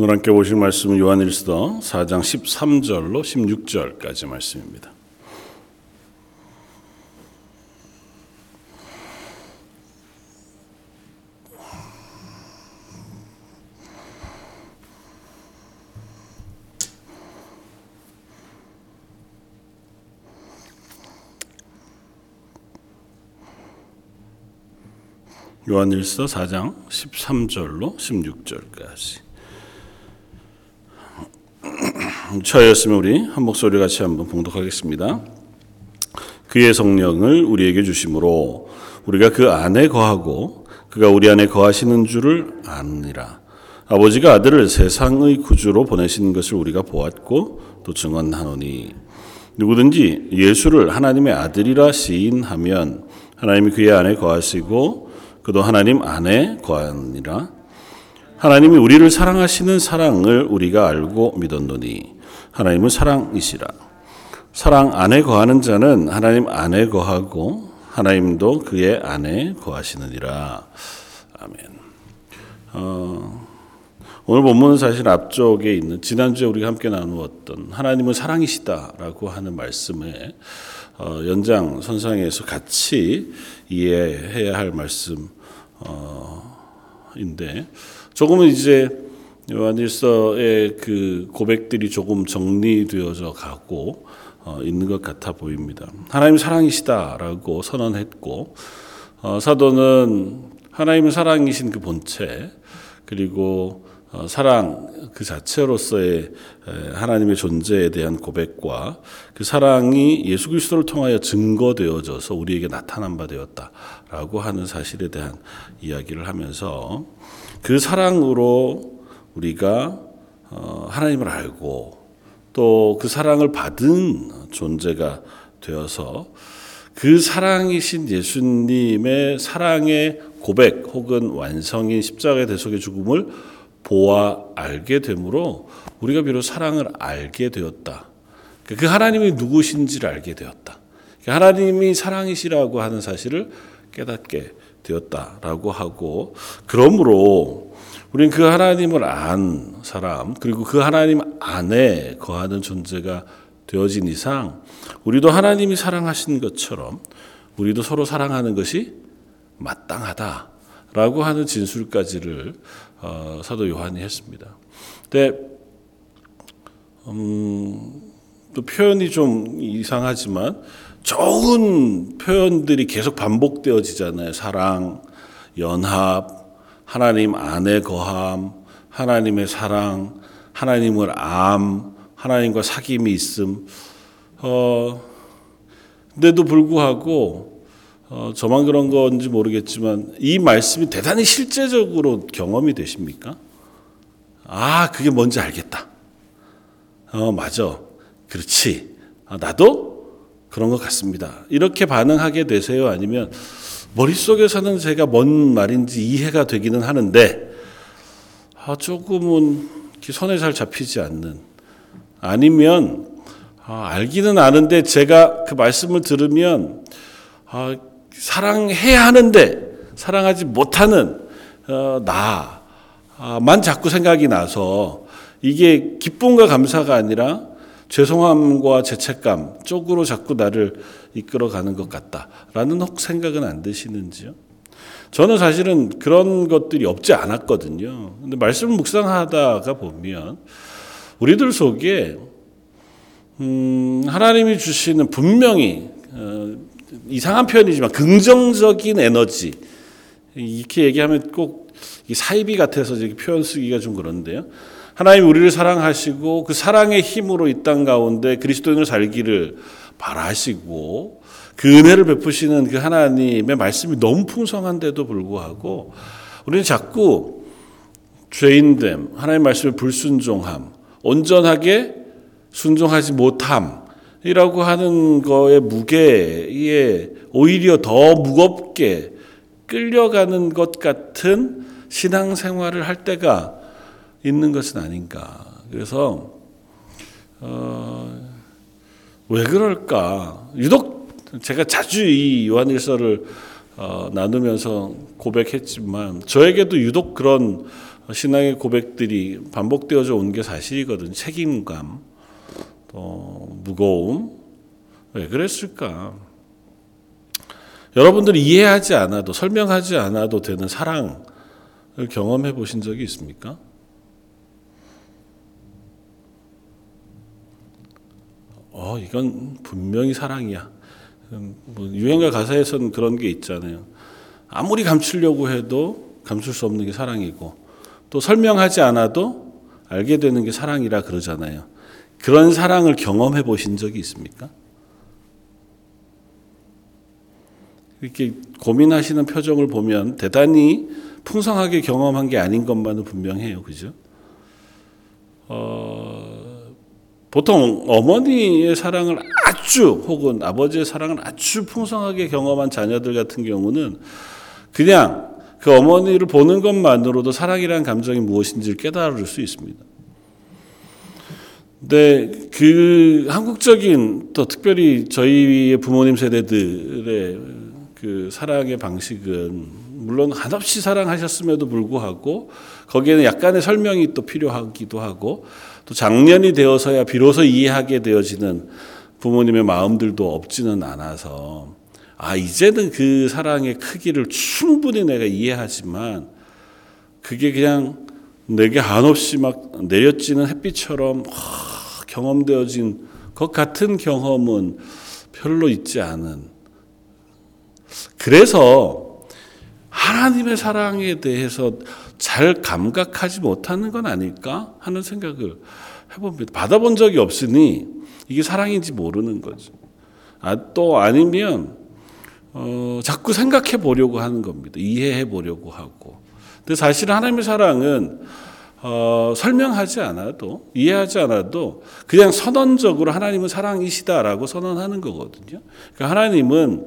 오늘 함께 보실 말씀은 요한일서 4장 13절로 16절까지 말씀입니다. 요한일서 4장 13절로 16절까지. 처였으면 우리 한 목소리 같이 한번 봉독하겠습니다. 그의 성령을 우리에게 주심으로 우리가 그 안에 거하고 그가 우리 안에 거하시는 줄을 아느니라. 아버지가 아들을 세상의 구주로 보내신 것을 우리가 보았고 또 증언하노니 누구든지 예수를 하나님의 아들이라 시인하면 하나님이 그의 안에 거하시고 그도 하나님 안에 거하니라. 하나님이 우리를 사랑하시는 사랑을 우리가 알고 믿었노니 하나님은 사랑이시라. 사랑 안에 거하는 자는 하나님 안에 거하고 하나님도 그의 안에 거하시느니라. 아멘. 어, 오늘 본문은 사실 앞쪽에 있는 지난주에 우리가 함께 나누었던 하나님은 사랑이시다라고 하는 말씀에 어, 연장 선상에서 같이 이해해야 할 말씀 인데 조금은 이제 요한일서의 그 고백들이 조금 정리되어져 가고 어, 있는 것 같아 보입니다. 하나님 사랑이시다라고 선언했고 어, 사도는 하나님은 사랑이신 그 본체 그리고 어, 사랑 그 자체로서의 하나님의 존재에 대한 고백과 그 사랑이 예수 그리스도를 통하여 증거되어져서 우리에게 나타난 바 되었다라고 하는 사실에 대한 이야기를 하면서 그 사랑으로 우리가 어, 하나님을 알고 또 그 사랑을 받은 존재가 되어서 그 사랑이신 예수님의 사랑의 고백 혹은 완성인 십자가의 대속의 죽음을 보아 알게 되므로 우리가 비로 사랑을 알게 되었다. 그 하나님이 누구신지를 알게 되었다. 하나님이 사랑이시라고 하는 사실을 깨닫게 되었다라고 하고 그러므로 우리는 그 하나님을 안 사람 그리고 그 하나님 안에 거하는 존재가 되어진 이상 우리도 하나님이 사랑하신 것처럼 우리도 서로 사랑하는 것이 마땅하다라고 하는 진술까지를 어, 사도 요한이 했습니다. 근데 음, 또 표현이 좀 이상하지만 좋은 표현들이 계속 반복되어지잖아요. 사랑, 연합, 하나님 안에 거함, 하나님의 사랑, 하나님을 암, 하나님과 사귐이 있음. 어, 근데도 불구하고 어, 저만 그런 건지 모르겠지만 이 말씀이 대단히 실제적으로 경험이 되십니까? 아, 그게 뭔지 알겠다. 어, 맞아. 그렇지. 아, 나도 그런 것 같습니다. 이렇게 반응하게 되세요? 아니면 머릿속에서는 제가 뭔 말인지 이해가 되기는 하는데 아, 조금은 손에 잘 잡히지 않는 아니면 아, 알기는 아는데 제가 그 말씀을 들으면 아, 사랑해야 하는데 사랑하지 못하는 어, 나만 자꾸 생각이 나서 이게 기쁨과 감사가 아니라 죄송함과 죄책감 쪽으로 자꾸 나를 이끌어가는 것 같다라는 혹 생각은 안 드시는지요? 저는 사실은 그런 것들이 없지 않았거든요. 근데 말씀을 묵상하다가 보면 우리들 속에 음, 하나님이 주시는 분명히 어, 이상한 표현이지만 긍정적인 에너지 이렇게 얘기하면 꼭 사이비 같아서 표현 쓰기가 좀 그런데요. 하나님 우리를 사랑하시고 그 사랑의 힘으로 이 땅 가운데 그리스도인으로 살기를 바라시고 그 은혜를 베푸시는 그 하나님의 말씀이 너무 풍성한데도 불구하고 우리는 자꾸 죄인됨, 하나님 말씀의 불순종함, 온전하게 순종하지 못함, 이라고 하는 거의 무게에 오히려 더 무겁게 끌려가는 것 같은 신앙생활을 할 때가 있는 것은 아닌가. 그래서 어, 왜 그럴까? 유독 제가 자주 이 요한일서를 어, 나누면서 고백했지만 저에게도 유독 그런 신앙의 고백들이 반복되어져 온 게 사실이거든. 책임감, 또 무거움. 왜 그랬을까? 여러분들이 이해하지 않아도 설명하지 않아도 되는 사랑을 경험해 보신 적이 있습니까? 어, 이건 분명히 사랑이야. 음, 뭐 유행가 가사에서는 그런 게 있잖아요. 아무리 감추려고 해도 감출 수 없는 게 사랑이고 또 설명하지 않아도 알게 되는 게 사랑이라 그러잖아요. 그런 사랑을 경험해 보신 적이 있습니까? 이렇게 고민하시는 표정을 보면 대단히 풍성하게 경험한 게 아닌 것만은 분명해요. 그죠? 어, 보통 어머니의 사랑을 아주 혹은 아버지의 사랑을 아주 풍성하게 경험한 자녀들 같은 경우는 그냥 그 어머니를 보는 것만으로도 사랑이라는 감정이 무엇인지를 깨달을 수 있습니다. 근데 그 한국적인 또 특별히 저희의 부모님 세대들의 그 사랑의 방식은 물론 한없이 사랑하셨음에도 불구하고 거기에는 약간의 설명이 또 필요하기도 하고 또 작년이 되어서야 비로소 이해하게 되어지는 부모님의 마음들도 없지는 않아서 아 이제는 그 사랑의 크기를 충분히 내가 이해하지만 그게 그냥 내게 한없이 막 내려지는 햇빛처럼 경험되어진 것 같은 경험은 별로 있지 않은. 그래서 하나님의 사랑에 대해서 잘 감각하지 못하는 건 아닐까 하는 생각을 해봅니다. 받아본 적이 없으니 이게 사랑인지 모르는 거죠. 아, 또 아니면 어, 자꾸 생각해 보려고 하는 겁니다. 이해해 보려고 하고. 근데 사실 하나님의 사랑은 어, 설명하지 않아도 이해하지 않아도 그냥 선언적으로 하나님은 사랑이시다라고 선언하는 거거든요. 그러니까 하나님은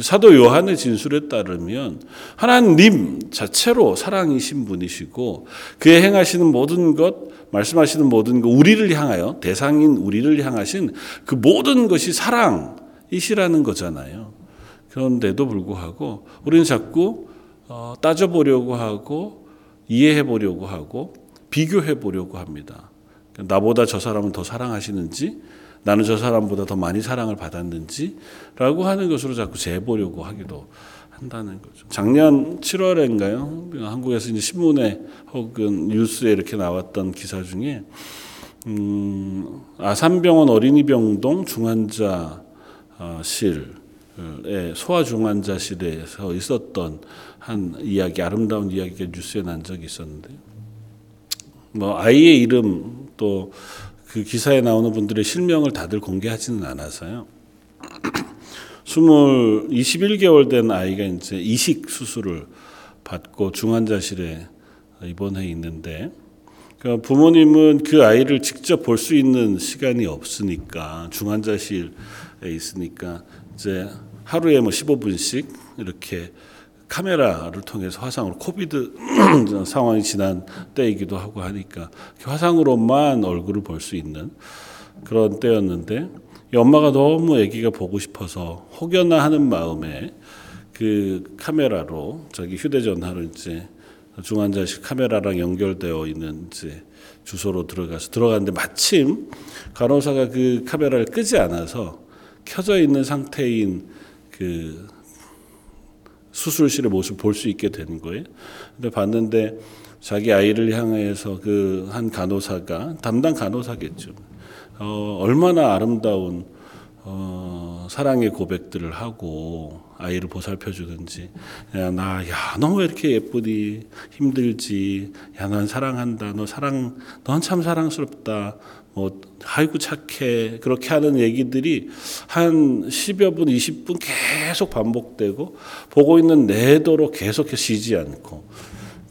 사도 요한의 진술에 따르면 하나님 자체로 사랑이신 분이시고 그의 행하시는 모든 것 말씀하시는 모든 것 우리를 향하여 대상인 우리를 향하신 그 모든 것이 사랑이시라는 거잖아요. 그런데도 불구하고 우리는 자꾸 어, 따져보려고 하고 이해해 보려고 하고 비교해 보려고 합니다. 나보다 저 사람은 더 사랑하시는지, 나는 저 사람보다 더 많이 사랑을 받았는지라고 하는 것으로 자꾸 재보려고 하기도 한다는 거죠. 작년 7월인가요? 한국에서 이제 신문에 혹은 뉴스에 이렇게 나왔던 기사 중에 음, 아산병원 어린이병동 중환자실에 소아중환자실에서 있었던 한 이야기, 아름다운 이야기가 뉴스에 난 적이 있었는데요. 뭐 아이의 이름 또 그 기사에 나오는 분들의 실명을 다들 공개하지는 않아서요. 20, 21개월 된 아이가 이제 이식 수술을 받고 중환자실에 입원해 있는데 그 부모님은 그 아이를 직접 볼 수 있는 시간이 없으니까 중환자실에 있으니까 이제 하루에 뭐 15분씩 이렇게 카메라를 통해서 화상으로 코비드 상황이 지난 때이기도 하고 하니까 화상으로만 얼굴을 볼 수 있는 그런 때였는데 엄마가 너무 아기가 보고 싶어서 혹여나 하는 마음에 그 카메라로 자기 휴대전화로 이제 중환자실 카메라랑 연결되어 있는 이제 주소로 들어가서 들어갔는데 마침 간호사가 그 카메라를 끄지 않아서 켜져 있는 상태인 그 수술실의 모습 볼 수 있게 되는 거예요. 근데 봤는데 자기 아이를 향해서 그 한 간호사가 담당 간호사겠죠. 어, 얼마나 아름다운 어, 사랑의 고백들을 하고 아이를 보살펴 주든지. 야나야 너 왜 이렇게 예쁘니 힘들지? 야 난 사랑한다. 너 사랑 넌 참 사랑스럽다 뭐 아이고 착해. 그렇게 하는 얘기들이 한 10여 분 20분 계속 반복되고 보고 있는 내도록 계속해서 쉬지 않고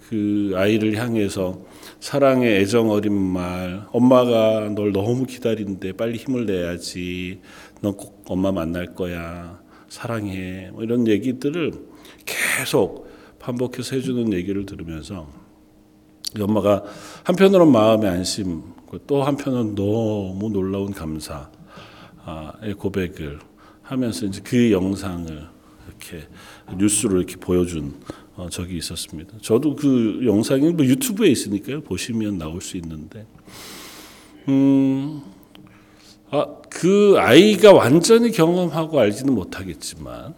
그 아이를 향해서 사랑의 애정 어린 말 엄마가 널 너무 기다리는데 빨리 힘을 내야지. 넌 꼭 엄마 만날 거야. 사랑해. 뭐 이런 얘기들을 계속 반복해서 해주는 얘기를 들으면서 엄마가 한편으로는 마음의 안심, 또 한편으로는 너무 놀라운 감사의 고백을 하면서 이제 그 영상을 이렇게 뉴스로 이렇게 보여준 어, 적이 있었습니다. 저도 그 영상이 뭐 유튜브에 있으니까요. 보시면 나올 수 있는데, 음, 아, 그 아이가 완전히 경험하고 알지는 못하겠지만,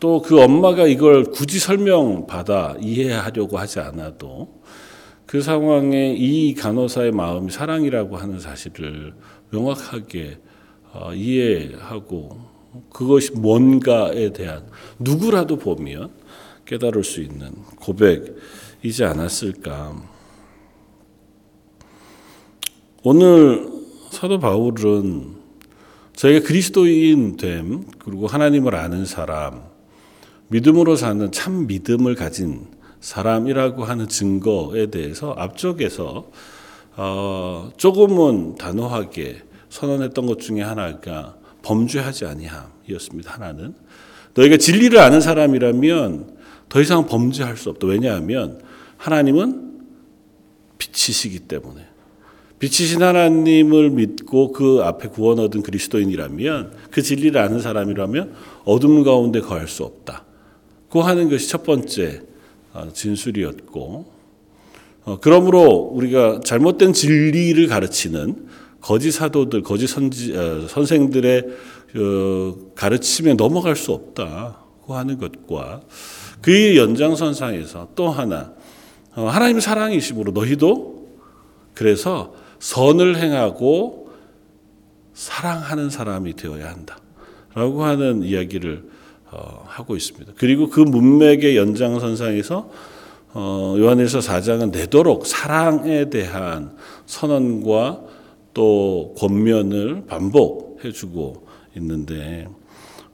또 그 엄마가 이걸 굳이 설명받아 이해하려고 하지 않아도 그 상황에 이 간호사의 마음이 사랑이라고 하는 사실을 명확하게 어, 이해하고 그것이 뭔가에 대한 누구라도 보면 깨달을 수 있는 고백이지 않았을까. 오늘 사도 바울은 저희가 그리스도인 됨, 그리고 하나님을 아는 사람, 믿음으로 사는 참 믿음을 가진 사람이라고 하는 증거에 대해서 앞쪽에서 어, 조금은 단호하게 선언했던 것 중에 하나가 범죄하지 아니함이었습니다. 하나는 너희가 진리를 아는 사람이라면 더 이상 범죄할 수 없다. 왜냐하면 하나님은 빛이시기 때문에 빛이신 하나님을 믿고 그 앞에 구원 얻은 그리스도인이라면 그 진리를 아는 사람이라면 어둠 가운데 거할 수 없다. 그 하는 것이 첫 번째 어, 진술이었고 어, 그러므로 우리가 잘못된 진리를 가르치는 거짓 사도들, 거짓 선지, 어, 선생들의 가르침에 넘어갈 수 없다고 하는 것과 그 연장선상에서 또 하나 하나님의 사랑이심으로 너희도 그래서 선을 행하고 사랑하는 사람이 되어야 한다 라고 하는 이야기를 어, 하고 있습니다. 그리고 그 문맥의 연장선상에서 어, 요한일서 4장은 내도록 사랑에 대한 선언과 또 권면을 반복해주고 있는데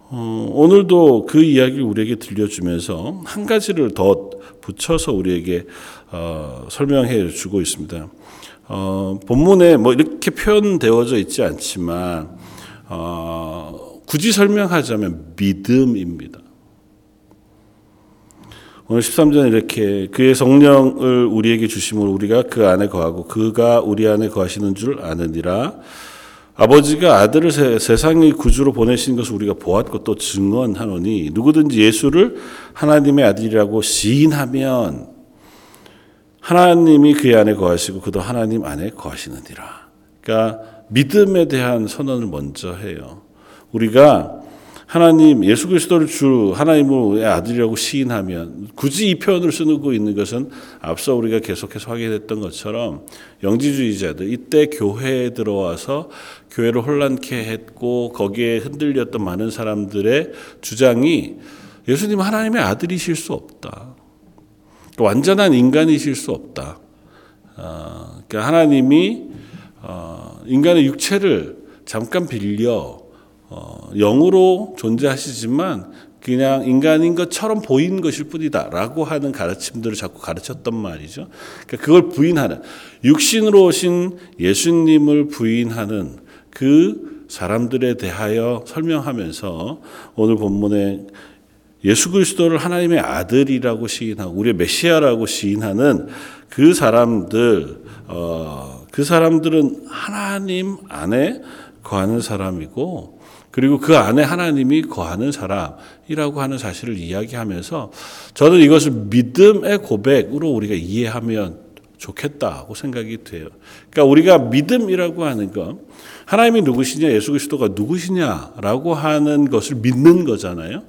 어, 오늘도 그 이야기를 우리에게 들려주면서 한 가지를 더 붙여서 우리에게 어, 설명해 주고 있습니다. 어, 본문에 뭐 이렇게 표현되어져 있지 않지만 어, 굳이 설명하자면 믿음입니다. 오늘 13절 이렇게 그의 성령을 우리에게 주심으로 우리가 그 안에 거하고 그가 우리 안에 거하시는 줄 아느니라. 아버지가 아들을 세 상의 구주로 보내신 것을 우리가 보았고 또 증언하노니 누구든지 예수를 하나님의 아들이라고 시인하면 하나님이 그의 안에 거하시고 그도 하나님 안에 거하시느니라. 그러니까 믿음에 대한 선언을 먼저 해요. 우리가 하나님 예수 그리스도를 주 하나님의 아들이라고 시인하면 굳이 이 표현을 쓰고 있는 것은 앞서 우리가 계속해서 확인했던 것처럼 영지주의자들 이때 교회에 들어와서 교회를 혼란케 했고 거기에 흔들렸던 많은 사람들의 주장이 예수님 하나님의 아들이실 수 없다. 완전한 인간이실 수 없다. 어, 그러니까 하나님이 어, 인간의 육체를 잠깐 빌려 어, 영으로 존재하시지만 그냥 인간인 것처럼 보이는 것일 뿐이다라고 하는 가르침들을 자꾸 가르쳤던 말이죠. 그러니까 그걸 부인하는 육신으로 오신 예수님을 부인하는 그 사람들에 대하여 설명하면서 오늘 본문에 예수 그리스도를 하나님의 아들이라고 시인하고 우리의 메시아라고 시인하는 그 사람들 어, 그 사람들은 하나님 안에 거하는 사람이고 그리고 그 안에 하나님이 거하는 사람이라고 하는 사실을 이야기하면서 저는 이것을 믿음의 고백으로 우리가 이해하면 좋겠다고 생각이 돼요. 그러니까 우리가 믿음이라고 하는 건 하나님이 누구시냐, 예수 그리스도가 누구시냐라고 하는 것을 믿는 거잖아요.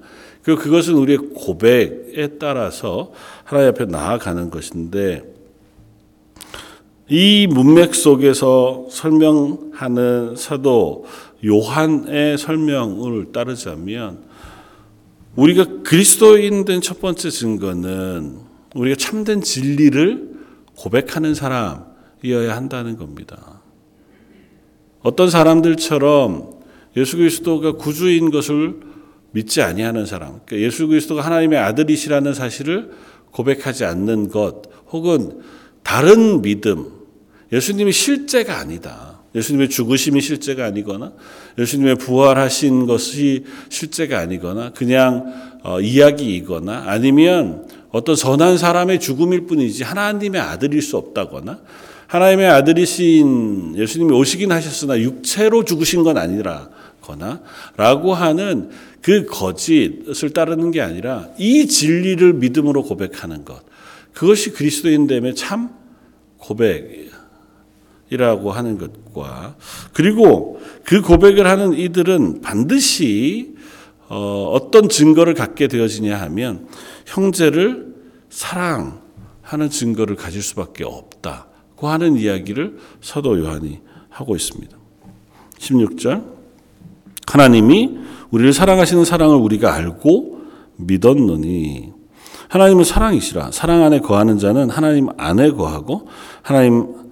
그리고 그것은 우리의 고백에 따라서 하나님 앞에 나아가는 것인데 이 문맥 속에서 설명하는 사도 요한의 설명을 따르자면 우리가 그리스도인 된 첫 번째 증거는 우리가 참된 진리를 고백하는 사람이어야 한다는 겁니다. 어떤 사람들처럼 예수 그리스도가 구주인 것을 믿지 아니하는 사람, 그러니까 예수 그리스도가 하나님의 아들이시라는 사실을 고백하지 않는 것, 혹은 다른 믿음, 예수님이 실제가 아니다. 예수님의 죽으심이 실제가 아니거나 예수님의 부활하신 것이 실제가 아니거나 그냥 어, 이야기이거나 아니면 어떤 선한 사람의 죽음일 뿐이지 하나님의 아들일 수 없다거나 하나님의 아들이신 예수님이 오시긴 하셨으나 육체로 죽으신 건 아니라고 거나 라고 하는 그 거짓을 따르는 게 아니라 이 진리를 믿음으로 고백하는 것. 그것이 그리스도인됨의 참 고백 이라고 하는 것과 그리고 그 고백을 하는 이들은 반드시 어, 어떤 증거를 갖게 되어지냐 하면 형제를 사랑하는 증거를 가질 수밖에 없다고 하는 이야기를 사도 요한이 하고 있습니다. 16절 하나님이 우리를 사랑하시는 사랑을 우리가 알고 믿었느니 하나님은 사랑이시라 사랑 안에 거하는 자는 하나님 안에 거하고 하나님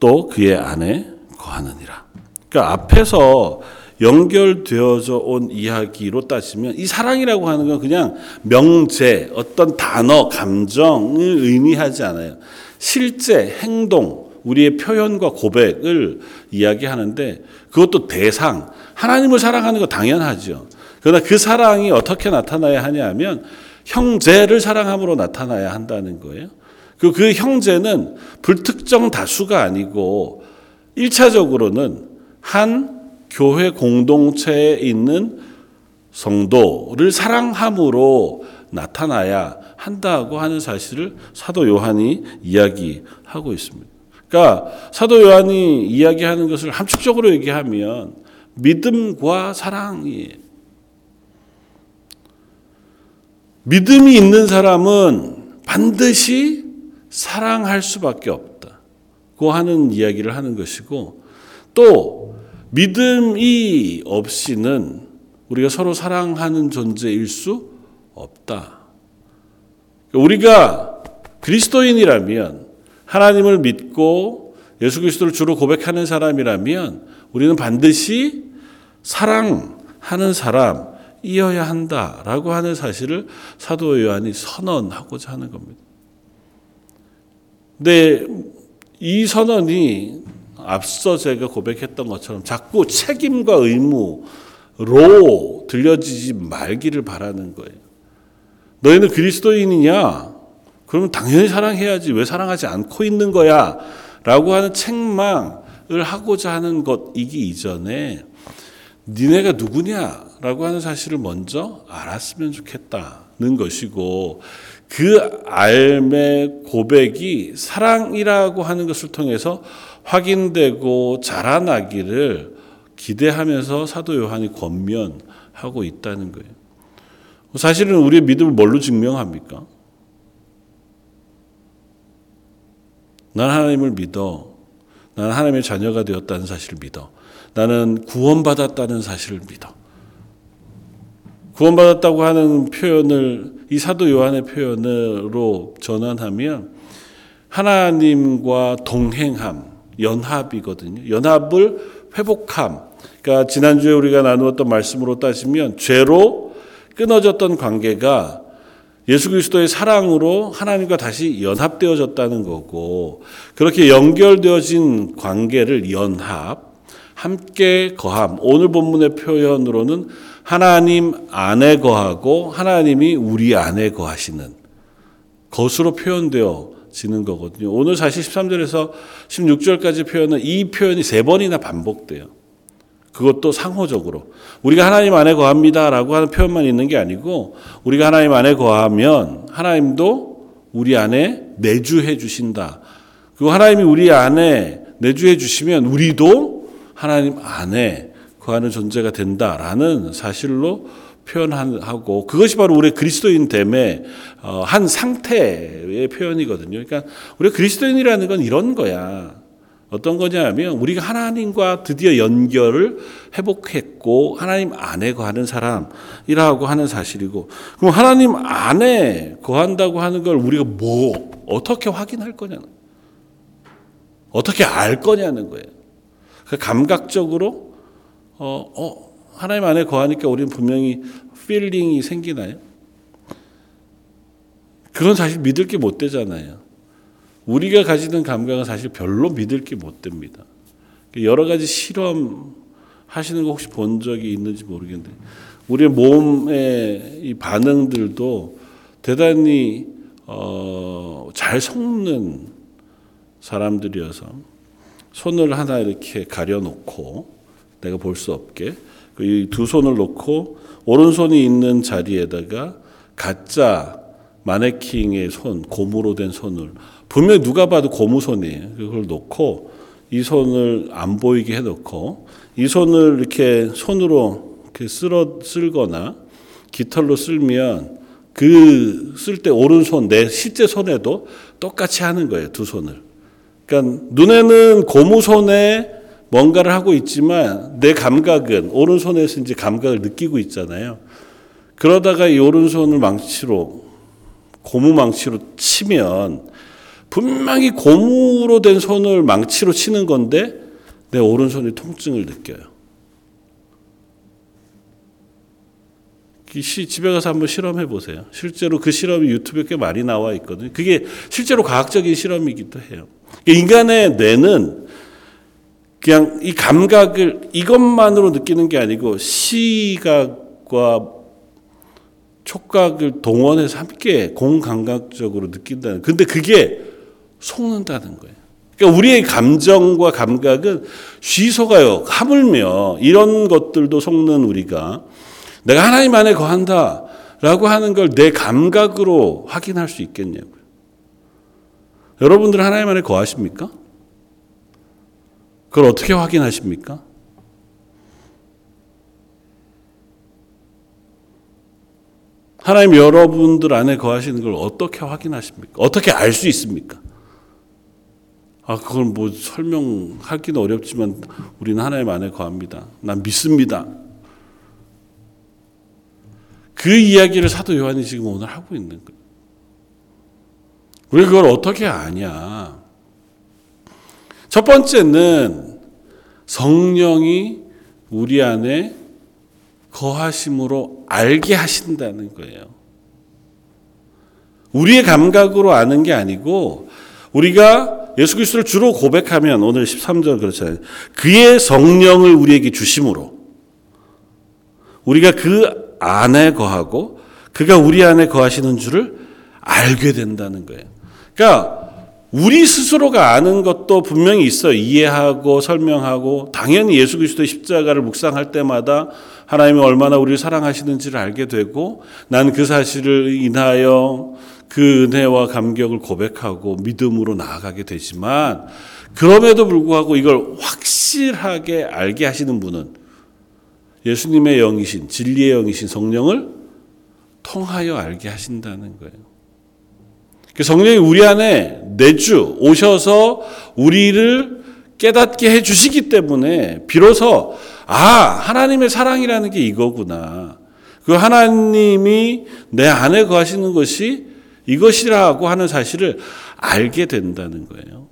또 그의 안에 거하느니라. 그러니까 앞에서 연결되어져 온 이야기로 따지면 이 사랑이라고 하는 건 그냥 명제, 어떤 단어, 감정을 의미하지 않아요. 실제 행동, 우리의 표현과 고백을 이야기하는데 그것도 대상, 하나님을 사랑하는 거 당연하죠. 그러나 그 사랑이 어떻게 나타나야 하냐 하면 형제를 사랑함으로 나타나야 한다는 거예요. 그, 그 형제는 불특정 다수가 아니고 1차적으로는 한 교회 공동체에 있는 성도를 사랑함으로 나타나야 한다고 하는 사실을 사도 요한이 이야기하고 있습니다. 그러니까 사도 요한이 이야기하는 것을 함축적으로 얘기하면 믿음과 사랑이에요. 믿음이 있는 사람은 반드시 사랑할 수밖에 없다고 하는 이야기를 하는 것이고 또 믿음이 없이는 우리가 서로 사랑하는 존재일 수 없다. 우리가 그리스도인이라면 하나님을 믿고 예수 그리스도를 주로 고백하는 사람이라면 우리는 반드시 사랑하는 사람이어야 한다라고 하는 사실을 사도 요한이 선언하고자 하는 겁니다. 근데 이 선언이 앞서 제가 고백했던 것처럼 자꾸 책임과 의무로 들려지지 말기를 바라는 거예요. 너희는 그리스도인이냐? 그러면 당연히 사랑해야지. 왜 사랑하지 않고 있는 거야? 라고 하는 책망을 하고자 하는 것이기 이전에 니네가 누구냐? 라고 하는 사실을 먼저 알았으면 좋겠다는 것이고 그 알매 고백이 사랑이라고 하는 것을 통해서 확인되고 자라나기를 기대하면서 사도 요한이 권면하고 있다는 거예요. 사실은 우리의 믿음을 뭘로 증명합니까? 난 하나님을 믿어. 나는 하나님의 자녀가 되었다는 사실을 믿어. 나는 구원받았다는 사실을 믿어. 구원받았다고 하는 표현을 이 사도 요한의 표현으로 전환하면 하나님과 동행함, 연합이거든요. 연합을 회복함. 그러니까 지난주에 우리가 나누었던 말씀으로 따지면 죄로 끊어졌던 관계가 예수 그리스도의 사랑으로 하나님과 다시 연합되어졌다는 거고 그렇게 연결되어진 관계를 연합, 함께 거함. 오늘 본문의 표현으로는 하나님 안에 거하고 하나님이 우리 안에 거하시는 것으로 표현되어 지는 거거든요. 오늘 사실 13절에서 16절까지 표현은 이 표현이 세 번이나 반복돼요. 그것도 상호적으로. 우리가 하나님 안에 거합니다라고 하는 표현만 있는 게 아니고 우리가 하나님 안에 거하면 하나님도 우리 안에 내주해 주신다. 그리고 하나님이 우리 안에 내주해 주시면 우리도 하나님 안에 거하는 존재가 된다라는 사실로 표현하고 그것이 바로 우리 그리스도인 됨의 어, 한 상태의 표현이거든요. 그러니까 우리 그리스도인이라는 건 이런 거야. 어떤 거냐 하면 우리가 하나님과 드디어 연결을 회복했고 하나님 안에 거하는 사람이라고 하는 사실이고 그럼 하나님 안에 거한다고 하는 걸 우리가 뭐 어떻게 확인할 거냐는 어떻게 알 거냐는 거예요. 그 감각적으로 어, 어, 하나님 안에 거하니까 우리는 분명히 feeling이 생기나요? 그건 사실 믿을 게 못 되잖아요. 우리가 가지는 감각은 사실 별로 믿을 게 못 됩니다. 여러 가지 실험 하시는 거 혹시 본 적이 있는지 모르겠는데, 우리의 몸의 이 반응들도 대단히 어, 잘 속는 사람들이어서 손을 하나 이렇게 가려놓고 내가 볼 수 없게 이 두 손을 놓고 오른손이 있는 자리에다가 가짜 마네킹의 손, 고무로 된 손을 분명히 누가 봐도 고무 손이에요. 그걸 놓고 이 손을 안 보이게 해놓고 이 손을 이렇게 손으로 이렇게 쓸어 쓸거나 깃털로 쓸면 그 쓸 때 오른손 내 실제 손에도 똑같이 하는 거예요 두 손을. 그러니까 눈에는 고무 손에 뭔가를 하고 있지만 내 감각은 오른손에서 이제 감각을 느끼고 있잖아요. 그러다가 이 오른손을 망치로 고무 망치로 치면 분명히 고무로 된 손을 망치로 치는 건데 내 오른손이 통증을 느껴요. 집에 가서 한번 실험해 보세요. 실제로 그 실험이 유튜브에 꽤 많이 나와 있거든요. 그게 실제로 과학적인 실험이기도 해요. 인간의 뇌는 그냥 이 감각을 이것만으로 느끼는 게 아니고 시각과 촉각을 동원해서 함께 공감각적으로 느낀다는. 근데 그게 속는다는 거예요. 그러니까 우리의 감정과 감각은 쉬속아요. 하물며 이런 것들도 속는 우리가 내가 하나님 안에 거한다 라고 하는 걸 내 감각으로 확인할 수 있겠냐고요. 여러분들 하나님 안에 거하십니까? 그걸 어떻게 확인하십니까? 하나님 여러분들 안에 거하시는 걸 어떻게 확인하십니까? 어떻게 알 수 있습니까? 아, 그걸 뭐 설명하기는 어렵지만 우리는 하나님 안에 거합니다. 난 믿습니다. 그 이야기를 사도 요한이 지금 오늘 하고 있는 거예요. 우리 그걸 어떻게 아냐? 첫 번째는 성령이 우리 안에 거하심으로 알게 하신다는 거예요. 우리의 감각으로 아는 게 아니고 우리가 예수 그리스도를 주로 고백하면 오늘 13절 그렇잖아요. 그의 성령을 우리에게 주심으로 우리가 그 안에 거하고 그가 우리 안에 거하시는 줄을 알게 된다는 거예요. 그러니까 우리 스스로가 아는 것도 분명히 있어요. 이해하고 설명하고 당연히 예수 그리스도의 십자가를 묵상할 때마다 하나님이 얼마나 우리를 사랑하시는지를 알게 되고 난 그 사실을 인하여 그 은혜와 감격을 고백하고 믿음으로 나아가게 되지만 그럼에도 불구하고 이걸 확실하게 알게 하시는 분은 예수님의 영이신 진리의 영이신 성령을 통하여 알게 하신다는 거예요. 그 성령이 우리 안에 내주 오셔서 우리를 깨닫게 해 주시기 때문에 비로소 아, 하나님의 사랑이라는 게 이거구나. 그 하나님이 내 안에 거하시는 것이 이것이라고 하는 사실을 알게 된다는 거예요.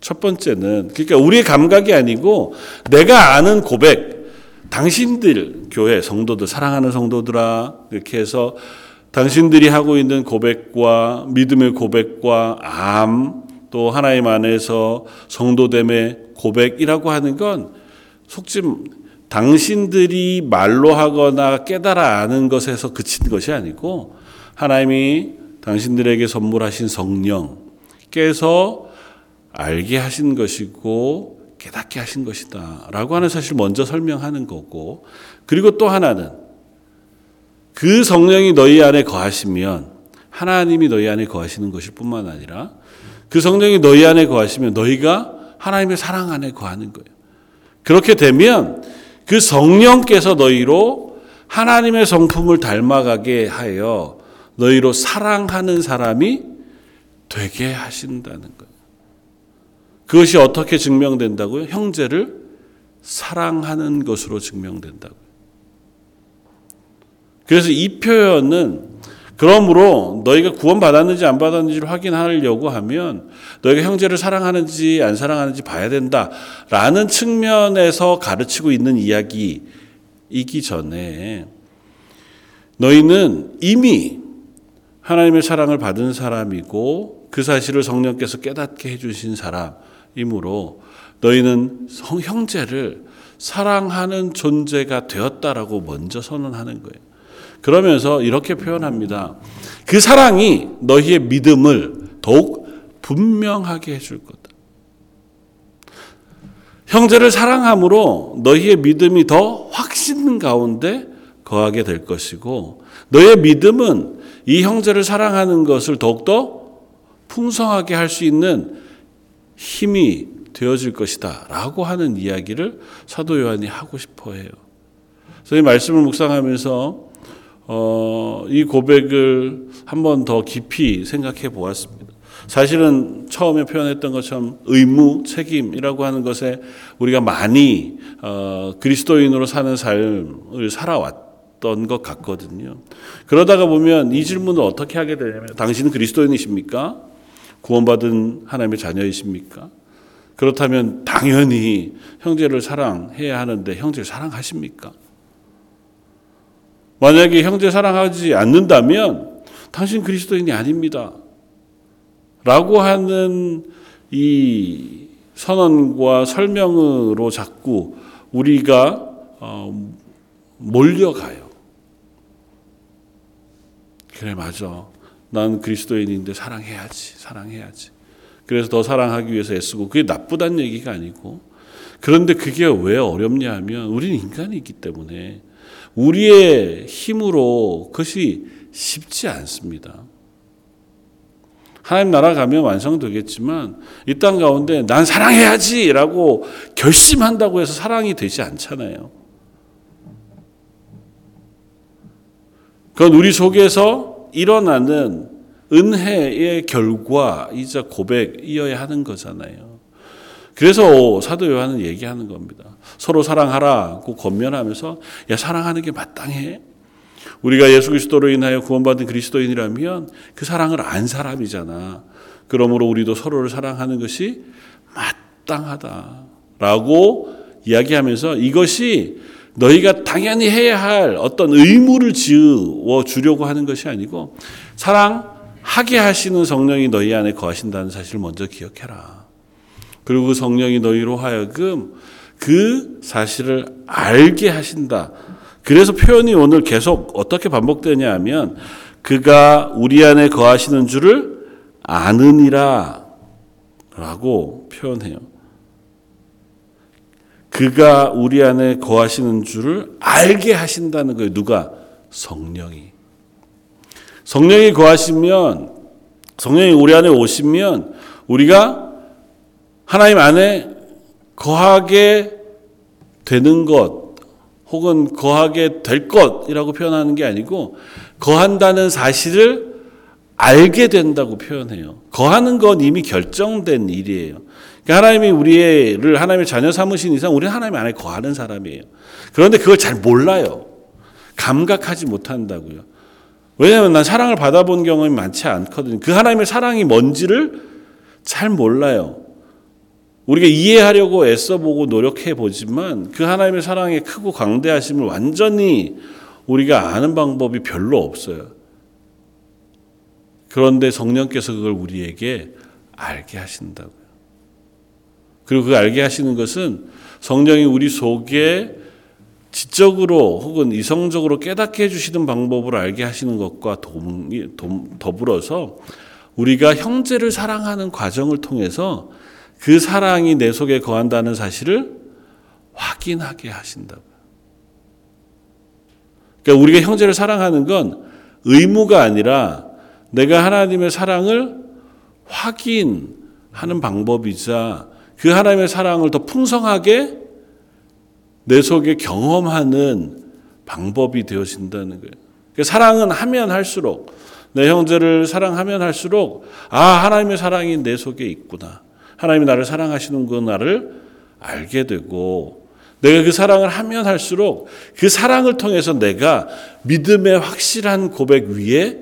첫 번째는 그러니까 우리의 감각이 아니고 내가 아는 고백, 당신들 교회 성도들 사랑하는 성도들아 이렇게 해서 당신들이 하고 있는 고백과 믿음의 고백과 암, 또 하나님 안에서 성도됨의 고백이라고 하는 건 속지 당신들이 말로 하거나 깨달아 아는 것에서 그친 것이 아니고 하나님이 당신들에게 선물하신 성령께서 알게 하신 것이고 깨닫게 하신 것이다. 라고 하는 사실 먼저 설명하는 거고, 그리고 또 하나는 그 성령이 너희 안에 거하시면 하나님이 너희 안에 거하시는 것일 뿐만 아니라 그 성령이 너희 안에 거하시면 너희가 하나님의 사랑 안에 거하는 거예요. 그렇게 되면 그 성령께서 너희로 하나님의 성품을 닮아가게 하여 너희로 사랑하는 사람이 되게 하신다는 거예요. 그것이 어떻게 증명된다고요? 형제를 사랑하는 것으로 증명된다고요. 그래서 이 표현은 그러므로 너희가 구원받았는지 안 받았는지를 확인하려고 하면 너희가 형제를 사랑하는지 안 사랑하는지 봐야 된다 라는 측면에서 가르치고 있는 이야기이기 전에 너희는 이미 하나님의 사랑을 받은 사람이고 그 사실을 성령께서 깨닫게 해주신 사람이므로 너희는 형제를 사랑하는 존재가 되었다라고 먼저 선언하는 거예요. 그러면서 이렇게 표현합니다. 그 사랑이 너희의 믿음을 더욱 분명하게 해줄 거다. 형제를 사랑함으로 너희의 믿음이 더 확신 가운데 거하게 될 것이고 너의 믿음은 이 형제를 사랑하는 것을 더욱더 풍성하게 할 수 있는 힘이 되어질 것이다. 라고 하는 이야기를 사도 요한이 하고 싶어 해요. 이 말씀을 묵상하면서, 어, 이 고백을 한 번 더 깊이 생각해 보았습니다. 사실은 처음에 표현했던 것처럼 의무, 책임이라고 하는 것에 우리가 많이, 어, 그리스도인으로 사는 삶을 살아왔던 것 같거든요. 그러다가 보면 이 질문을 어떻게 하게 되냐면, 당신은 그리스도인이십니까? 구원받은 하나님의 자녀이십니까? 그렇다면 당연히 형제를 사랑해야 하는데 형제를 사랑하십니까? 만약에 형제 사랑하지 않는다면 당신 그리스도인이 아닙니다. 라고 하는 이 선언과 설명으로 자꾸 우리가 어, 몰려가요. 그래, 맞아. 난 그리스도인인데 사랑해야지, 사랑해야지. 그래서 더 사랑하기 위해서 애쓰고 그게 나쁘다는 얘기가 아니고 그런데 그게 왜 어렵냐 하면 우리는 인간이기 때문에 우리의 힘으로 그것이 쉽지 않습니다. 하나님 나라 가면 완성되겠지만 이 땅 가운데 난 사랑해야지라고 결심한다고 해서 사랑이 되지 않잖아요. 그건 우리 속에서 일어나는 은혜의 결과이자 고백이어야 하는 거잖아요. 그래서 사도 요한은 얘기하는 겁니다. 서로 사랑하라고 권면하면서 야 사랑하는 게 마땅해. 우리가 예수 그리스도로 인하여 구원받은 그리스도인이라면 그 사랑을 안 사람이잖아. 그러므로 우리도 서로를 사랑하는 것이 마땅하다라고 이야기하면서 이것이 너희가 당연히 해야 할 어떤 의무를 지어 주려고 하는 것이 아니고 사랑하게 하시는 성령이 너희 안에 거하신다는 사실을 먼저 기억해라. 그리고 그 성령이 너희로 하여금 그 사실을 알게 하신다. 그래서 표현이 오늘 계속 어떻게 반복되냐 하면 그가 우리 안에 거하시는 줄을 아느니라 라고 표현해요. 그가 우리 안에 거하시는 줄을 알게 하신다는 거예요. 누가? 성령이. 성령이 거하시면, 성령이 우리 안에 오시면 우리가 하나님 안에 거하게 되는 것, 혹은 거하게 될 것이라고 표현하는 게 아니고, 거한다는 사실을 알게 된다고 표현해요. 거하는 건 이미 결정된 일이에요. 그러니까 하나님이 우리를 하나님의 자녀 삼으신 이상 우리는 하나님 안에 거하는 사람이에요. 그런데 그걸 잘 몰라요. 감각하지 못한다고요. 왜냐하면 난 사랑을 받아본 경험이 많지 않거든요. 그 하나님의 사랑이 뭔지를 잘 몰라요. 우리가 이해하려고 애써보고 노력해 보지만 그 하나님의 사랑의 크고 광대하심을 완전히 우리가 아는 방법이 별로 없어요. 그런데 성령께서 그걸 우리에게 알게 하신다고요. 그리고 그 알게 하시는 것은 성령이 우리 속에 지적으로 혹은 이성적으로 깨닫게 해주시는 방법으로 알게 하시는 것과 더불어서 우리가 형제를 사랑하는 과정을 통해서 그 사랑이 내 속에 거한다는 사실을 확인하게 하신다고요. 그러니까 우리가 형제를 사랑하는 건 의무가 아니라 내가 하나님의 사랑을 확인하는 방법이자 그 하나님의 사랑을 더 풍성하게 내 속에 경험하는 방법이 되어진다는 거예요. 그러니까 사랑은 하면 할수록 내 형제를 사랑하면 할수록 아 하나님의 사랑이 내 속에 있구나. 하나님이 나를 사랑하시는구나를 알게 되고 내가 그 사랑을 하면 할수록 그 사랑을 통해서 내가 믿음의 확실한 고백 위에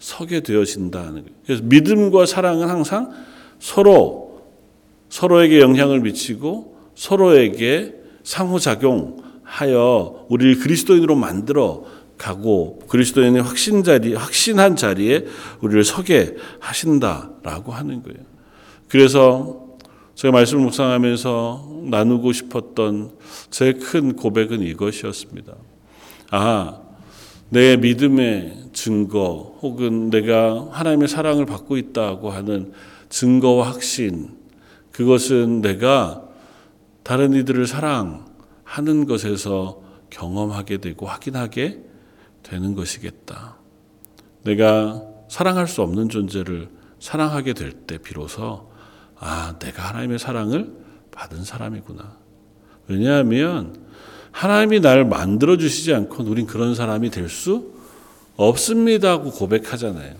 서게 되어진다는 거예요. 그래서 믿음과 사랑은 항상 서로 서로에게 영향을 미치고 서로에게 상호작용하여 우리를 그리스도인으로 만들어 가고 그리스도인의 확신 자리, 확신한 자리에 우리를 서게 하신다라고 하는 거예요. 그래서 제가 말씀을 묵상하면서 나누고 싶었던 제 큰 고백은 이것이었습니다. 아, 내 믿음의 증거 혹은 내가 하나님의 사랑을 받고 있다고 하는 증거와 확신 그것은 내가 다른 이들을 사랑하는 것에서 경험하게 되고 확인하게 되는 것이겠다. 내가 사랑할 수 없는 존재를 사랑하게 될 때 비로소 아, 내가 하나님의 사랑을 받은 사람이구나. 왜냐하면 하나님이 나를 만들어 주시지 않고 우린 그런 사람이 될 수 없습니다 하고 고백하잖아요.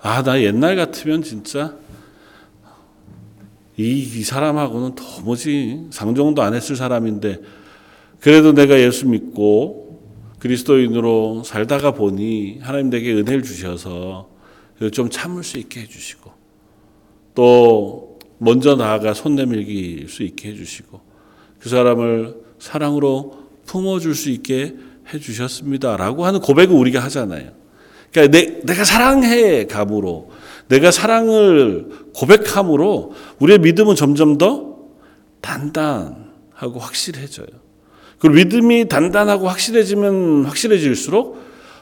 아, 나 옛날 같으면 진짜 이, 이 사람하고는 도무지 상종도 안 했을 사람인데 그래도 내가 예수 믿고 그리스도인으로 살다가 보니 하나님 내게 은혜를 주셔서 좀 참을 수 있게 해주시고 또 먼저 나아가 손 내밀기 수 있게 해주시고 그 사람을 사랑으로 품어줄 수 있게 해주셨습니다라고 하는 고백을 우리가 하잖아요. 그러니까 내, 내가 사랑해 감으로 내가 사랑을 고백함으로 우리의 믿음은 점점 더 단단하고 확실해져요. 그리고 믿음이 단단하고 확실해지면 확실해질수록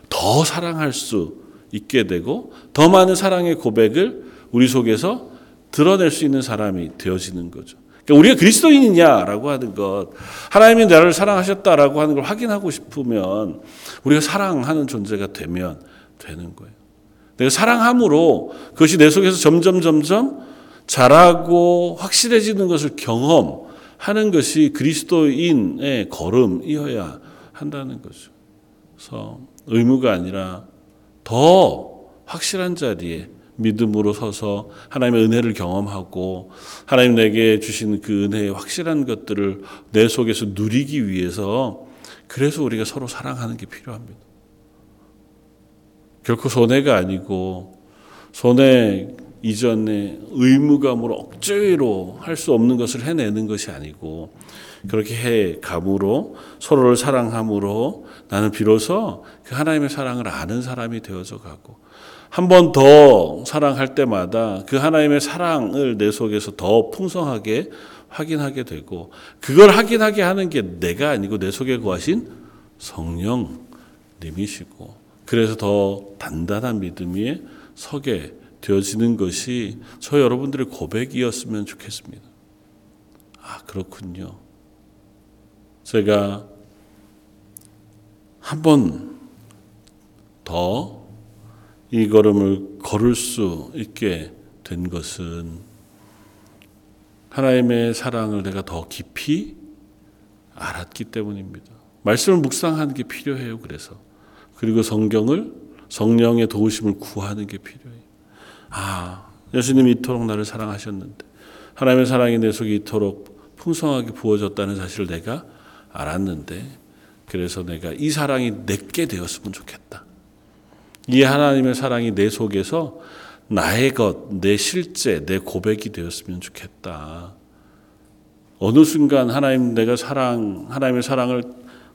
더 사랑할 수 있게 되고 더 많은 사랑의 고백을 우리 속에서 드러낼 수 있는 사람이 되어지는 거죠. 그러니까 우리가 그리스도인이냐라고 하는 것, 하나님이 나를 사랑하셨다라고 하는 걸 확인하고 싶으면 우리가 사랑하는 존재가 되면 되는 거예요. 내가 사랑함으로 그것이 내 속에서 점점 점점 자라고 확실해지는 것을 경험하는 것이 그리스도인의 걸음이어야 한다는 거죠. 그래서 의무가 아니라 더 확실한 자리에 믿음으로 서서 하나님의 은혜를 경험하고 하나님 내게 주신 그 은혜의 확실한 것들을 내 속에서 누리기 위해서 그래서 우리가 서로 사랑하는 게 필요합니다. 결코 손해가 아니고 손해 이전에 의무감으로 억지로 할 수 없는 것을 해내는 것이 아니고 그렇게 해 감으로 서로를 사랑함으로 나는 비로소 그 하나님의 사랑을 아는 사람이 되어져 가고 한 번 더 사랑할 때마다 그 하나님의 사랑을 내 속에서 더 풍성하게 확인하게 되고 그걸 확인하게 하는 게 내가 아니고 내 속에 거하신 성령님이시고 그래서 더 단단한 믿음이 서게 되어지는 것이 저 여러분들의 고백이었으면 좋겠습니다. 아, 그렇군요. 제가 한 번 더 이 걸음을 걸을 수 있게 된 것은 하나님의 사랑을 내가 더 깊이 알았기 때문입니다. 말씀을 묵상하는 게 필요해요. 그래서 그리고 성경을 성령의 도우심을 구하는 게 필요해요. 아, 예수님이 이토록 나를 사랑하셨는데 하나님의 사랑이 내 속에 이토록 풍성하게 부어졌다는 사실을 내가 알았는데 그래서 내가 이 사랑이 내게 되었으면 좋겠다. 이 하나님의 사랑이 내 속에서 나의 것, 내 실제, 내 고백이 되었으면 좋겠다. 어느 순간 하나님 내가 사랑, 하나님의 사랑을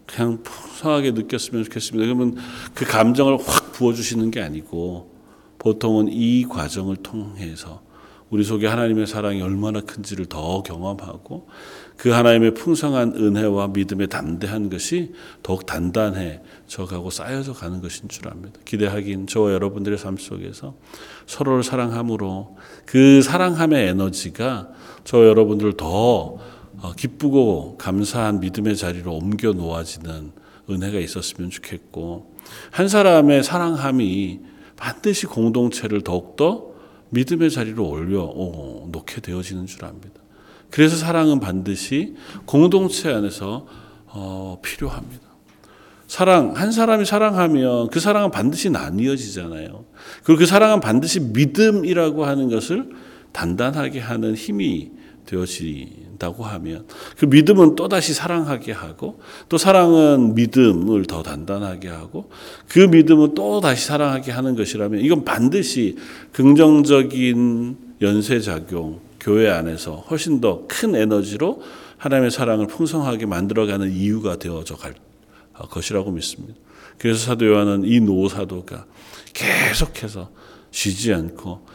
그냥 풍성하게 느꼈으면 좋겠습니다. 그러면 그 감정을 확 부어주시는 게 아니고 보통은 이 과정을 통해서 우리 속에 하나님의 사랑이 얼마나 큰지를 더 경험하고 그 하나님의 풍성한 은혜와 믿음의 담대한 것이 더욱 단단해져 가고 쌓여져 가는 것인 줄 압니다. 기대하긴 저와 여러분들의 삶 속에서 서로를 사랑함으로 그 사랑함의 에너지가 저 여러분들 더 어, 기쁘고 감사한 믿음의 자리로 옮겨 놓아지는 은혜가 있었으면 좋겠고 한 사람의 사랑함이 반드시 공동체를 더욱더 믿음의 자리로 올려 놓게 되어지는 줄 압니다. 그래서 사랑은 반드시 공동체 안에서 어, 필요합니다. 사랑 한 사람이 사랑하면 그 사랑은 반드시 나뉘어지잖아요. 그리고 그 사랑은 반드시 믿음이라고 하는 것을 단단하게 하는 힘이 되어진다고 하면 그 믿음은 또다시 사랑하게 하고 또 사랑은 믿음을 더 단단하게 하고 그 믿음은 또다시 사랑하게 하는 것이라면 이건 반드시 긍정적인 연쇄작용 교회 안에서 훨씬 더 큰 에너지로 하나님의 사랑을 풍성하게 만들어가는 이유가 되어져 갈 것이라고 믿습니다. 그래서 사도 요한은 이 노사도가 계속해서 쉬지 않고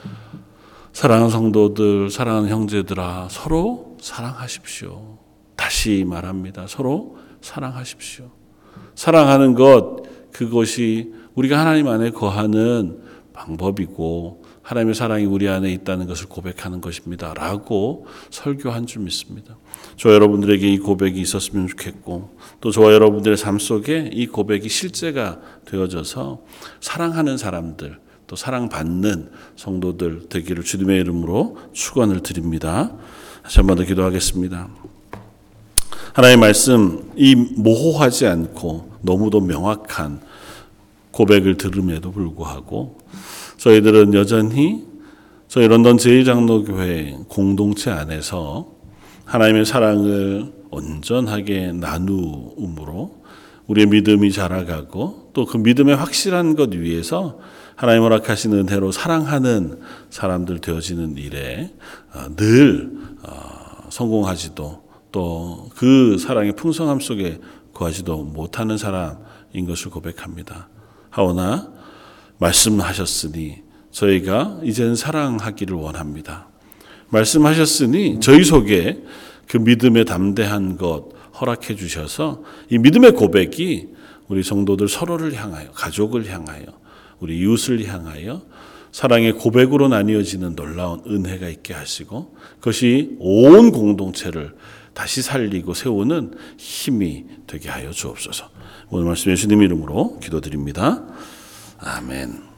사랑하는 성도들, 사랑하는 형제들아, 서로 사랑하십시오. 다시 말합니다. 서로 사랑하십시오. 사랑하는 것, 그것이 우리가 하나님 안에 거하는 방법이고, 하나님의 사랑이 우리 안에 있다는 것을 고백하는 것입니다. 라고 설교한 줄 믿습니다. 저 여러분들에게 이 고백이 있었으면 좋겠고 또 저와 여러분들의 삶 속에 이 고백이 실제가 되어져서 사랑하는 사람들 또 사랑받는 성도들 되기를 주님의 이름으로 축원을 드립니다. 다시 한 번 더 기도하겠습니다. 하나님의 말씀 이 모호하지 않고 너무도 명확한 고백을 들음에도 불구하고 저희들은 여전히 저희 런던 제1장로교회 공동체 안에서 하나님의 사랑을 온전하게 나누음으로 우리의 믿음이 자라가고 또 그 믿음의 확실한 것 위에서 하나님 허락하시는 은혜로 사랑하는 사람들 되어지는 일에 어, 늘 어, 성공하지도 또 그 사랑의 풍성함 속에 구하지도 못하는 사람인 것을 고백합니다. 하오나 말씀하셨으니 저희가 이제는 사랑하기를 원합니다. 말씀하셨으니 저희 속에 그 믿음의 담대한 것 허락해 주셔서 이 믿음의 고백이 우리 성도들 서로를 향하여 가족을 향하여 우리 이웃을 향하여 사랑의 고백으로 나뉘어지는 놀라운 은혜가 있게 하시고 그것이 온 공동체를 다시 살리고 세우는 힘이 되게 하여 주옵소서. 오늘 말씀 예수님 이름으로 기도드립니다. 아멘.